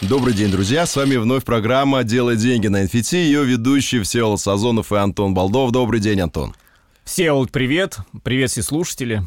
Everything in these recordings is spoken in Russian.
Добрый день, друзья. С вами вновь программа «Делай деньги на NFT». Ее ведущий Всеволод Сазонов и Антон Балдов. Добрый день, Антон. Всеволод, привет. Привет все слушатели.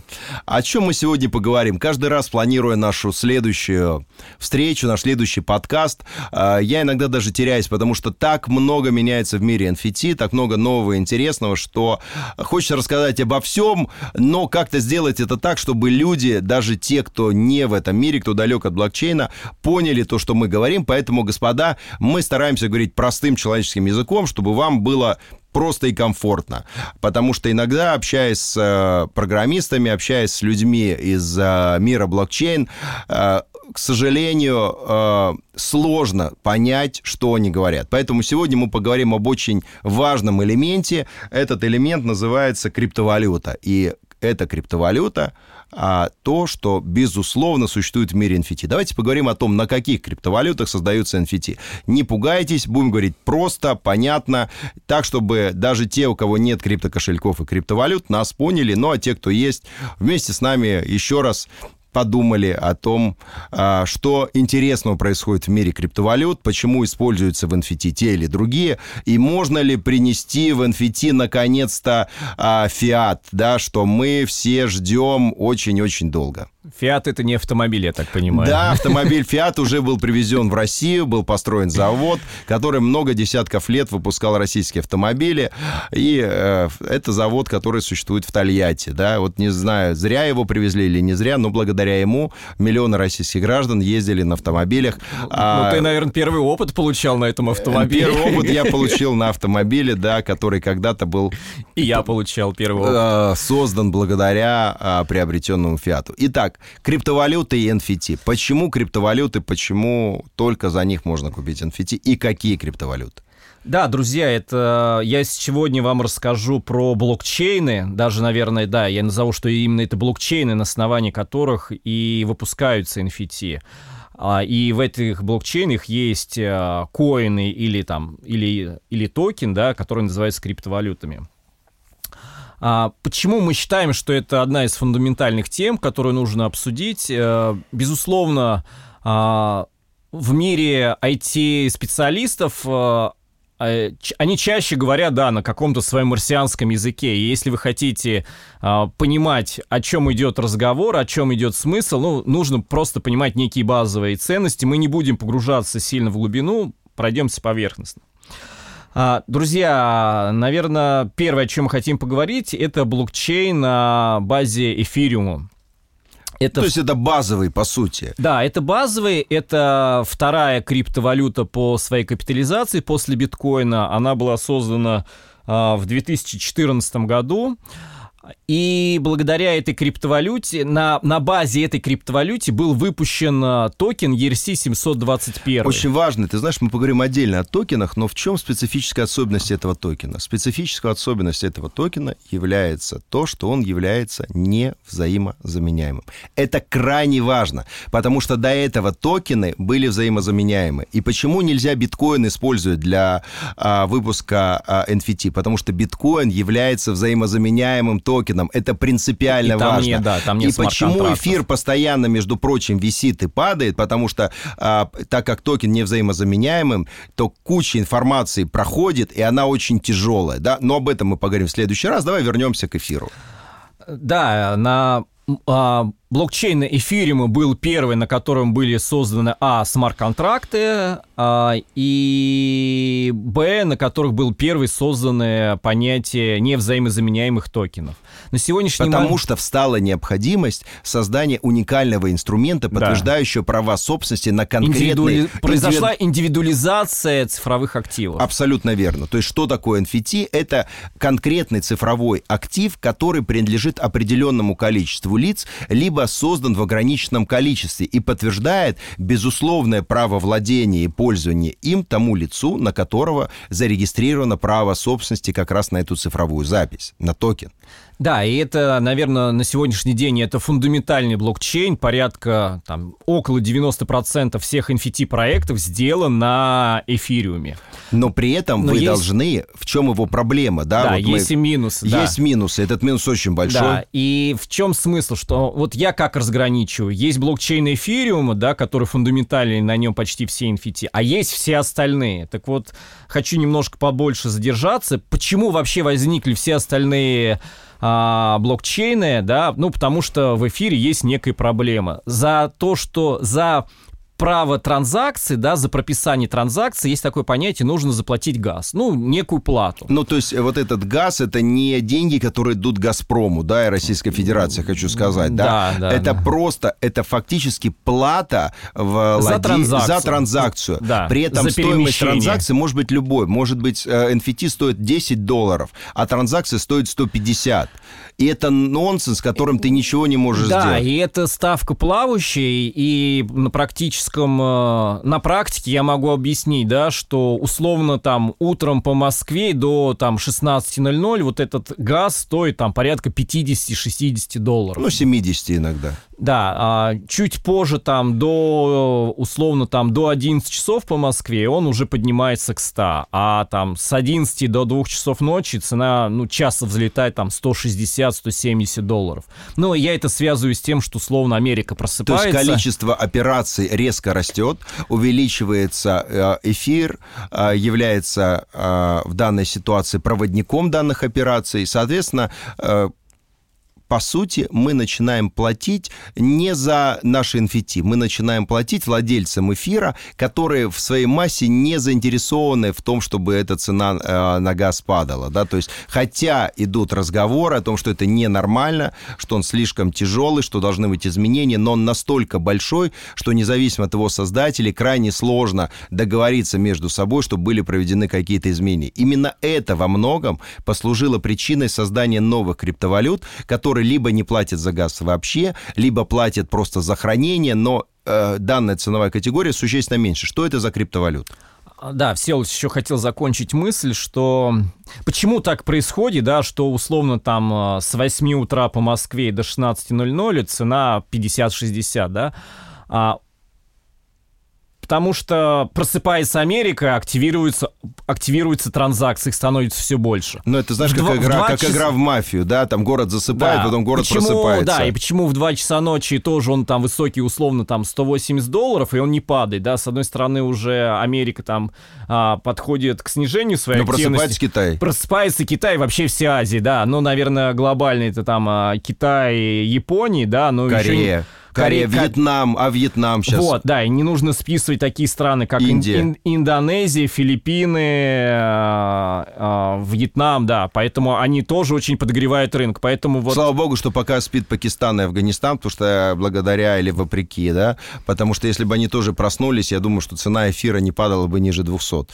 О чем мы сегодня поговорим? Каждый раз, планируя нашу следующую встречу, наш следующий подкаст, э, я иногда даже теряюсь, потому что так много меняется в мире NFT, так много нового интересного, что хочется рассказать обо всем, но как-то сделать это так, чтобы люди, даже те, кто не в этом мире, кто далек от блокчейна, поняли то, что мы говорим. Поэтому, господа, мы стараемся говорить простым человеческим языком, чтобы вам было просто и комфортно. Потому что иногда, общаясь с э, программистами, общаясь с людьми из э, мира блокчейн, э, к сожалению, сложно понять, что они говорят. Поэтому сегодня мы поговорим об очень важном элементе. Этот элемент называется криптовалюта. И эта криптовалюта а, то, что, безусловно, существует в мире NFT. Давайте поговорим о том, на каких криптовалютах создаются NFT. Не пугайтесь, будем говорить просто, понятно, так, чтобы даже те, у кого нет криптокошельков и криптовалют, нас поняли, ну а те, кто есть, вместе с нами еще раз подумали о том, а, что интересного происходит в мире криптовалют, почему используются в NFT те или другие, и можно ли принести в NFT наконец-то а, фиат, да, что мы все ждем очень-очень долго. Фиат это не автомобиль, я так понимаю. Да, автомобиль Фиат уже был привезен в Россию, был построен завод, который много десятков лет выпускал российские автомобили. И э, это завод, который существует в Тольятти. Да? Вот не знаю, зря его привезли или не зря, но благодаря ему миллионы российских граждан ездили на автомобилях. Ну, а, ты, наверное, первый опыт получал на этом автомобиле. Первый опыт я получил на автомобиле, да, который когда-то был... И я получал первый опыт. Э, создан благодаря а, приобретенному Фиату. Итак, криптовалюты и NFT. Почему криптовалюты, почему только за них можно купить NFT и какие криптовалюты? Да, друзья, это я сегодня вам расскажу про блокчейны, даже, наверное, да, я назову, что именно это блокчейны, на основании которых и выпускаются NFT. А, и в этих блокчейнах есть а, коины или там или или токен, да, который называется криптовалютами. А, почему мы считаем, что это одна из фундаментальных тем, которую нужно обсудить? Э, безусловно, а, в мире IT-специалистов э, а, они чаще говорят, да, на каком-то своем марсианском языке. И если вы хотите э, понимать, о чем идет разговор, о чем идет смысл, ну, нужно просто понимать некие базовые ценности. Мы не будем погружаться сильно в глубину, пройдемся поверхностно. А, друзья, наверное, первое, о чем мы хотим поговорить, это блокчейн на базе эфириума. Это... То есть это базовый, по сути. Да, это базовый, это вторая криптовалюта по своей капитализации после биткоина. Она была создана а, в 2014 году. И благодаря этой криптовалюте, на, на базе этой криптовалюте был выпущен а, токен ERC-721. Очень важно. Ты знаешь, мы поговорим отдельно о токенах, но в чем специфическая особенность этого токена? Специфическая особенность этого токена является то, что он является невзаимозаменяемым. Это крайне важно, потому что до этого токены были взаимозаменяемы. И почему нельзя биткоин использовать для а, выпуска а, NFT? Потому что биткоин является взаимозаменяемым токеном токеном. Это принципиально и важно. Не, да, там нет и почему эфир постоянно, между прочим, висит и падает? Потому что а, так как токен не взаимозаменяемым, то куча информации проходит, и она очень тяжелая. Да? Но об этом мы поговорим в следующий раз. Давай вернемся к эфиру. Да, на а, блокчейн эфириума был первый, на котором были созданы а. смарт-контракты, а, и б. на которых был первый созданы понятие невзаимозаменяемых токенов. На сегодняшний Потому момент... что встала необходимость создания уникального инструмента, подтверждающего да. права собственности на конкретный... Индивидуали... Произошла индивидуализация цифровых активов. Абсолютно верно. То есть что такое NFT? Это конкретный цифровой актив, который принадлежит определенному количеству лиц, либо создан в ограниченном количестве и подтверждает безусловное право владения и пользования им тому лицу, на которого зарегистрировано право собственности как раз на эту цифровую запись, на токен. Да, и это, наверное, на сегодняшний день это фундаментальный блокчейн. Порядка там около 90% всех NFT-проектов сделан на эфириуме. Но при этом Но вы есть- должны... В чем его проблема, да? Да, вот мы- есть и минусы. да. Есть минусы. Этот минус очень большой. Да, и в чем смысл, что вот я как разграничиваю? Есть блокчейн эфириума, да, который фундаментальный, на нем почти все NFT, а есть все остальные. Так вот, хочу немножко побольше задержаться. Почему вообще возникли все остальные а, блокчейны, да, ну, потому что в эфире есть некая проблема. За то, что за право транзакции, да, за прописание транзакции есть такое понятие, нужно заплатить газ, ну, некую плату. Ну, то есть вот этот газ, это не деньги, которые идут «Газпрому», да, и Российской Федерации, хочу сказать, да? Да, да, это да. просто, это фактически плата в За транзакцию. за транзакцию. Да, При этом стоимость транзакции может быть любой. Может быть, э, NFT стоит 10 долларов, а транзакция стоит 150. И это нонсенс, которым ты ничего не можешь Да, сделать. и это ставка плавающая, и на практическом, э, на практике я могу объяснить, да, что условно там утром по Москве до там 16.00 вот этот газ стоит там порядка 50-60 долларов. Ну, 70 иногда. Да, а чуть позже там до, условно там до 11 часов по Москве он уже поднимается к 100, а там с 11 до 2 часов ночи цена, ну, часто взлетает там 160-170 долларов. Но я это связываю с тем, что условно Америка То просыпается. есть количество операций резко растет, увеличивается э, эфир, э, является э, в данной ситуации проводником данных операций. Соответственно, по сути, мы начинаем платить не за наши NFT, мы начинаем платить владельцам эфира, которые в своей массе не заинтересованы в том, чтобы эта цена э, на газ падала. Да? То есть, хотя идут разговоры о том, что это ненормально, что он слишком тяжелый, что должны быть изменения, но он настолько большой, что независимо от его создателей, крайне сложно договориться между собой, чтобы были проведены какие-то изменения. Именно это во многом послужило причиной создания новых криптовалют, которые либо не платят за газ вообще, либо платят просто за хранение, но э, данная ценовая категория существенно меньше. Что это за криптовалют? А, Да, Всеволод еще хотел закончить мысль, что почему так происходит, да, что условно там э, с 8 утра по Москве до 16.00 цена 50-60, да, а, потому что просыпается Америка, активируются, активируются транзакции, их становится все больше. Ну, это, знаешь, как, два- игра, как часа- игра в мафию, да, там город засыпает, Да. потом город почему, просыпается. Да, и почему в 2 часа ночи тоже он там высокий, условно, там 180 долларов, и он не падает, да, с одной стороны уже Америка там а, подходит к снижению своей Ну, активности. просыпается Китай. Просыпается Китай, вообще вся Азия, да, ну, наверное, глобально это там а, Китай, Япония, да, но еще не- Корея. Корея, Вьетнам, а Вьетнам сейчас... Вот, да, и не нужно списывать такие страны, как Ин- Индия. Ин- Индонезия, Филиппины, а, а, Вьетнам, да, поэтому они тоже очень подогревают рынок, поэтому вот... Слава богу, что пока спит Пакистан и Афганистан, потому что благодаря или вопреки, да, потому что если бы они тоже проснулись, я думаю, что цена эфира не падала бы ниже 200.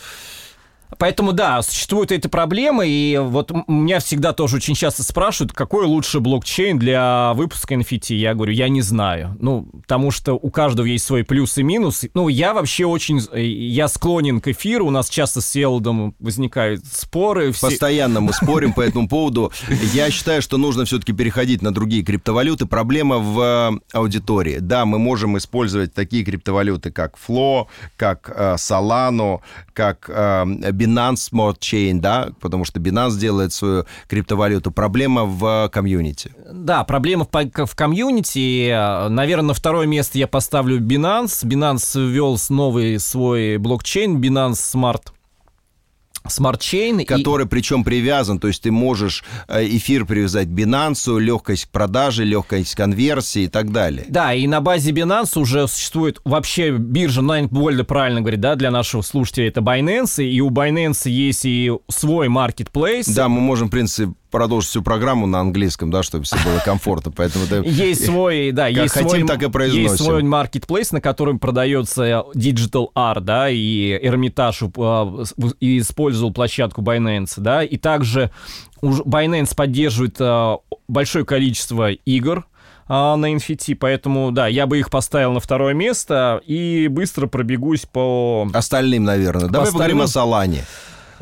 Поэтому, да, существует эта проблема, и вот меня всегда тоже очень часто спрашивают, какой лучше блокчейн для выпуска NFT. Я говорю, я не знаю. Ну, потому что у каждого есть свой плюс и минус. Ну, я вообще очень... э, Я склонен к эфиру, у нас часто с Селдом возникают споры. все- Постоянно мы спорим по этому поводу. Я считаю, что нужно все-таки переходить на другие криптовалюты. Проблема в э, аудитории. Да, мы можем использовать такие криптовалюты, как Flow, как э, Solano, как Binance Smart Chain, да, потому что Binance делает свою криптовалюту. Проблема в комьюнити. Да, проблема в, в комьюнити. Наверное, на второе место я поставлю Binance. Binance ввел новый свой блокчейн, Binance Smart Smart Chain. и- который причем привязан, то есть ты можешь э, эфир привязать к Binance, легкость к продаже, легкость конверсии и так далее. Да, и на базе Binance уже существует вообще биржа, ну, наверное, более правильно говорить, да, для нашего слушателя это Binance, и у Binance есть и свой marketplace, Да, мы можем, в принципе, продолжить всю программу на английском, да, чтобы все было комфортно, поэтому это... Есть свой, да, Как есть хотим, свой, так и произносим. есть свой marketplace, на котором продается digital art, да, и Эрмитаж а, в- использовал площадку Binance, да, и также уж Binance поддерживает а, большое количество игр а, на NFT, поэтому, да, я бы их поставил на второе место и быстро пробегусь по... Остальным, наверное. Давай Остальным? поговорим о Солане.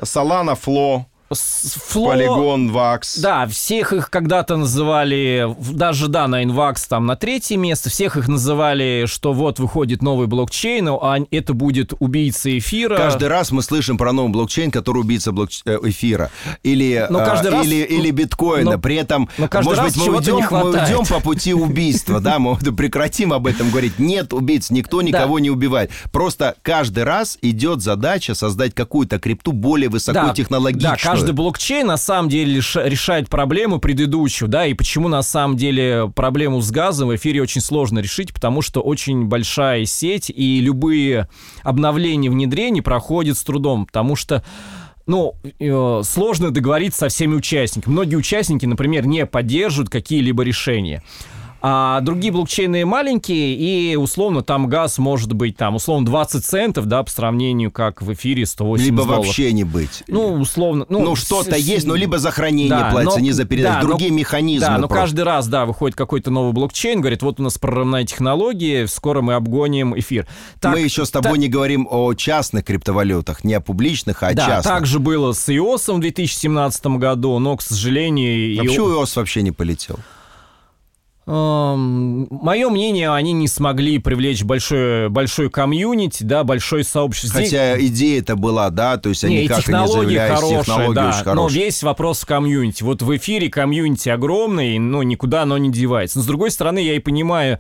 Солана, Фло, Фло... Полигон, Вакс. Да, всех их когда-то называли, даже, да, на Invax там на третье место, всех их называли, что вот выходит новый блокчейн, а это будет убийца эфира. Каждый раз мы слышим про новый блокчейн, который убийца блок... Э, эфира. Или, но каждый а, раз... или, или биткоина. Но, При этом, но может быть, мы уйдем, мы уйдем по пути убийства, да, мы прекратим об этом говорить. Нет убийц, никто никого не убивает. Просто каждый раз идет задача создать какую-то крипту более высокотехнологичную. Да, каждый блокчейн на самом деле решает проблему предыдущую, да, и почему на самом деле проблему с газом в эфире очень сложно решить, потому что очень большая сеть, и любые обновления, внедрения проходят с трудом, потому что ну, э, сложно договориться со всеми участниками. Многие участники, например, не поддерживают какие-либо решения. А другие блокчейны маленькие, и условно там газ может быть там условно 20 центов, да, по сравнению как в эфире 180 Либо долларов. вообще не быть. Ну, условно. Ну, ну что-то есть, но либо за хранение да, платится, но, не за передачу. Да, Другие но, механизмы. Да, но просто. каждый раз, да, выходит какой-то новый блокчейн, говорит, вот у нас прорывная технология, скоро мы обгоним эфир. Так, мы еще с тобой так, не говорим о частных криптовалютах, не о публичных, а о да, частных. так же было с iOS в 2017 году, но, к сожалению... Почему iOS вообще не полетел? Мое мнение, они не смогли привлечь большое, большой комьюнити, да, большое сообщество. Хотя Здесь... идея это была, да, то есть они не, как технологии не хорошие, технологии да, очень хорошие. но весь вопрос в комьюнити. Вот в эфире комьюнити огромный, но никуда оно не девается. Но с другой стороны, я и понимаю,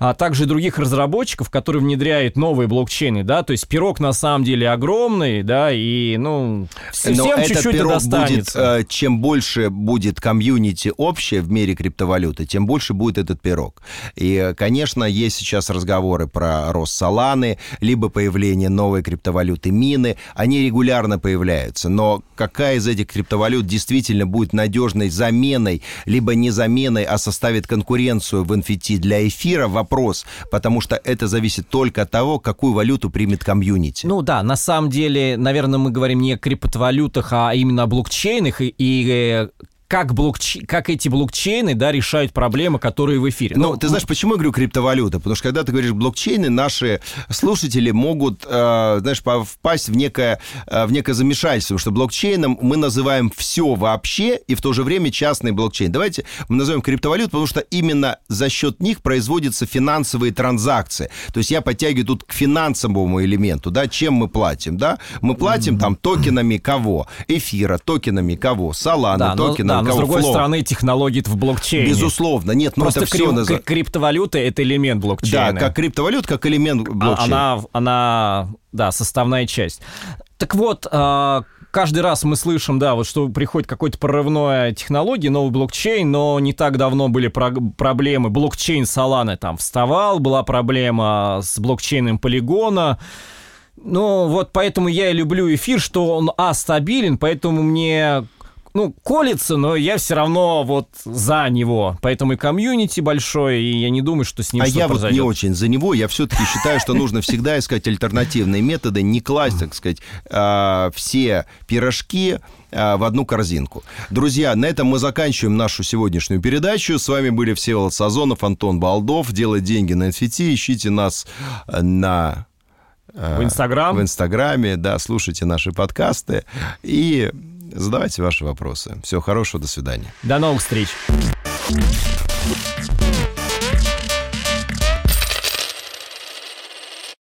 а также других разработчиков, которые внедряют новые блокчейны, да, то есть пирог на самом деле огромный, да, и, ну, всем чуть-чуть пирог достанется. будет, э, чем больше будет комьюнити общее в мире криптовалюты, тем больше будет этот пирог. И, конечно, есть сейчас разговоры про рост Соланы, либо появление новой криптовалюты Мины, они регулярно появляются, но какая из этих криптовалют действительно будет надежной заменой, либо не заменой, а составит конкуренцию в NFT для эфира, вопрос вопрос, потому что это зависит только от того, какую валюту примет комьюнити. Ну да, на самом деле, наверное, мы говорим не о криптовалютах, а именно о блокчейнах, и, и э, как, блокч... как эти блокчейны да, решают проблемы, которые в эфире. Ну, ну, ты знаешь, почему я говорю криптовалюта? Потому что когда ты говоришь блокчейны, наши слушатели могут, э, знаешь, впасть в некое, э, в некое замешательство, что блокчейном мы называем все вообще и в то же время частный блокчейн. Давайте мы назовем криптовалют, потому что именно за счет них производятся финансовые транзакции. То есть я подтягиваю тут к финансовому элементу, да, чем мы платим, да? Мы платим там токенами кого? Эфира, токенами кого? Солана, да, токенами но с другой Flow. стороны, технологии в блокчейне. Безусловно, нет, но Просто это все... Крип, наз... криптовалюта — это элемент блокчейна. Да, как криптовалюта, как элемент а, блокчейна. Она, она, да, составная часть. Так вот, а, каждый раз мы слышим, да, вот что приходит какой-то прорывной технологии, новый блокчейн, но не так давно были про- проблемы. Блокчейн Solana там вставал, была проблема с блокчейном Полигона. Ну, вот поэтому я и люблю эфир, что он, а, стабилен, поэтому мне ну, колется, но я все равно вот за него. Поэтому и комьюнити большой, и я не думаю, что с ним а я произойдет. вот не очень за него. Я все-таки считаю, что нужно всегда искать альтернативные методы, не класть, так сказать, а, все пирожки а, в одну корзинку. Друзья, на этом мы заканчиваем нашу сегодняшнюю передачу. С вами были Всеволод Сазонов, Антон Балдов. Делать деньги на NFT. Ищите нас на в Инстаграм. В Инстаграме, да, слушайте наши подкасты. И задавайте ваши вопросы. Всего хорошего, до свидания. До новых встреч.